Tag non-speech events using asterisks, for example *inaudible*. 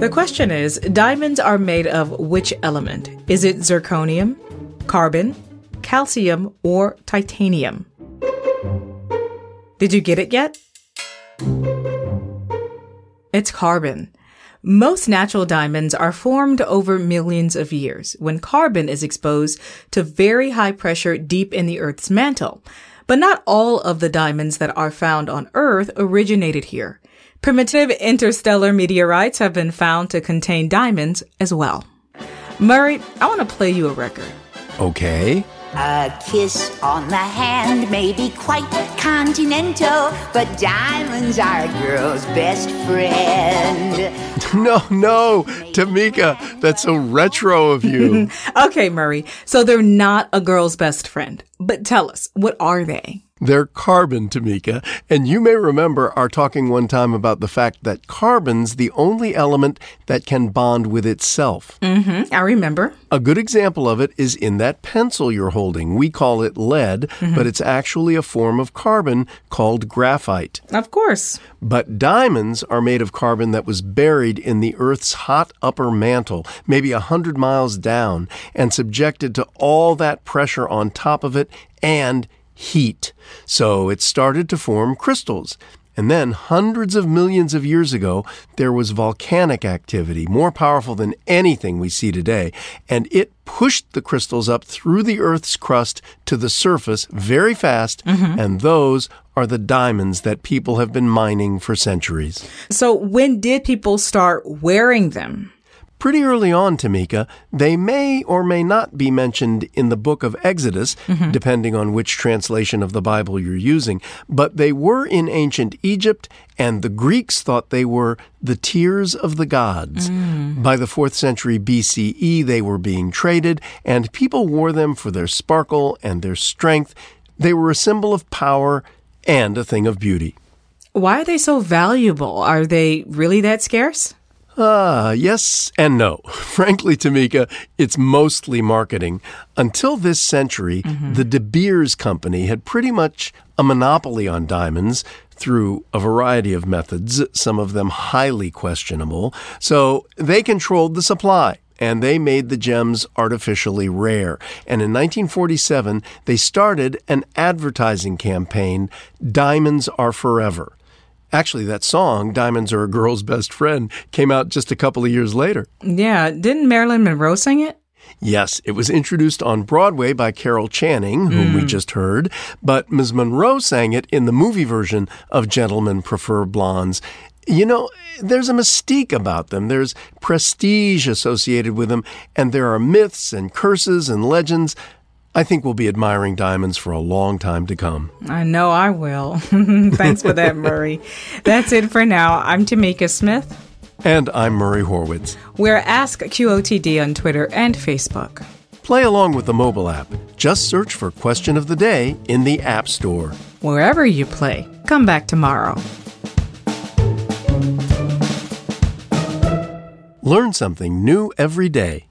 The question is diamonds are made of which element? Is it zirconium, carbon, calcium, or titanium? Did you get it yet? It's carbon. Most natural diamonds are formed over millions of years when carbon is exposed to very high pressure deep in the Earth's mantle. But not all of the diamonds that are found on Earth originated here. Primitive interstellar meteorites have been found to contain diamonds as well. Murray, I want to play you a record. Okay. A kiss on the hand may be quite continental, but diamonds are a girl's best friend. *laughs* No, no, Tamika, that's so retro of you. *laughs* okay, Murray. So they're not a girl's best friend. But tell us, what are they? They're carbon, Tamika. And you may remember our talking one time about the fact that carbon's the only element that can bond with itself. Mm-hmm, I remember. A good example of it is in that pencil you're holding. We call it lead, mm-hmm. but it's actually a form of carbon called graphite. Of course. But diamonds are made of carbon that was buried in the Earth's hot upper mantle, maybe a hundred miles down, and subjected to all that pressure on top of it and heat. So it started to form crystals. And then, hundreds of millions of years ago, there was volcanic activity, more powerful than anything we see today, and it pushed the crystals up through the Earth's crust to the surface very fast, mm-hmm. and those are the diamonds that people have been mining for centuries. So, when did people start wearing them? Pretty early on, Tamika, they may or may not be mentioned in the book of Exodus, mm-hmm. depending on which translation of the Bible you're using, but they were in ancient Egypt, and the Greeks thought they were the tears of the gods. Mm. By the 4th century BCE, they were being traded, and people wore them for their sparkle and their strength. They were a symbol of power and a thing of beauty. Why are they so valuable? Are they really that scarce? Ah, yes and no. *laughs* Frankly, Tamika, it's mostly marketing. Until this century, mm-hmm. the De Beers Company had pretty much a monopoly on diamonds through a variety of methods, some of them highly questionable. So they controlled the supply and they made the gems artificially rare. And in 1947, they started an advertising campaign, Diamonds Are Forever. Actually, that song, Diamonds Are a Girl's Best Friend, came out just a couple of years later. Yeah. Didn't Marilyn Monroe sing it? Yes, it was introduced on Broadway by Carol Channing, whom mm. we just heard, but Ms. Monroe sang it in the movie version of Gentlemen Prefer Blondes. You know, there's a mystique about them. There's prestige associated with them, and there are myths and curses and legends. I think we'll be admiring diamonds for a long time to come. I know I will. *laughs* Thanks for that, Murray. That's it for now. I'm Tamika Smith. And I'm Murray Horwitz. We're Ask QOTD on Twitter and Facebook. Play along with the mobile app. Just search for Question of the Day in the App Store. Wherever you play, come back tomorrow. Learn something new every day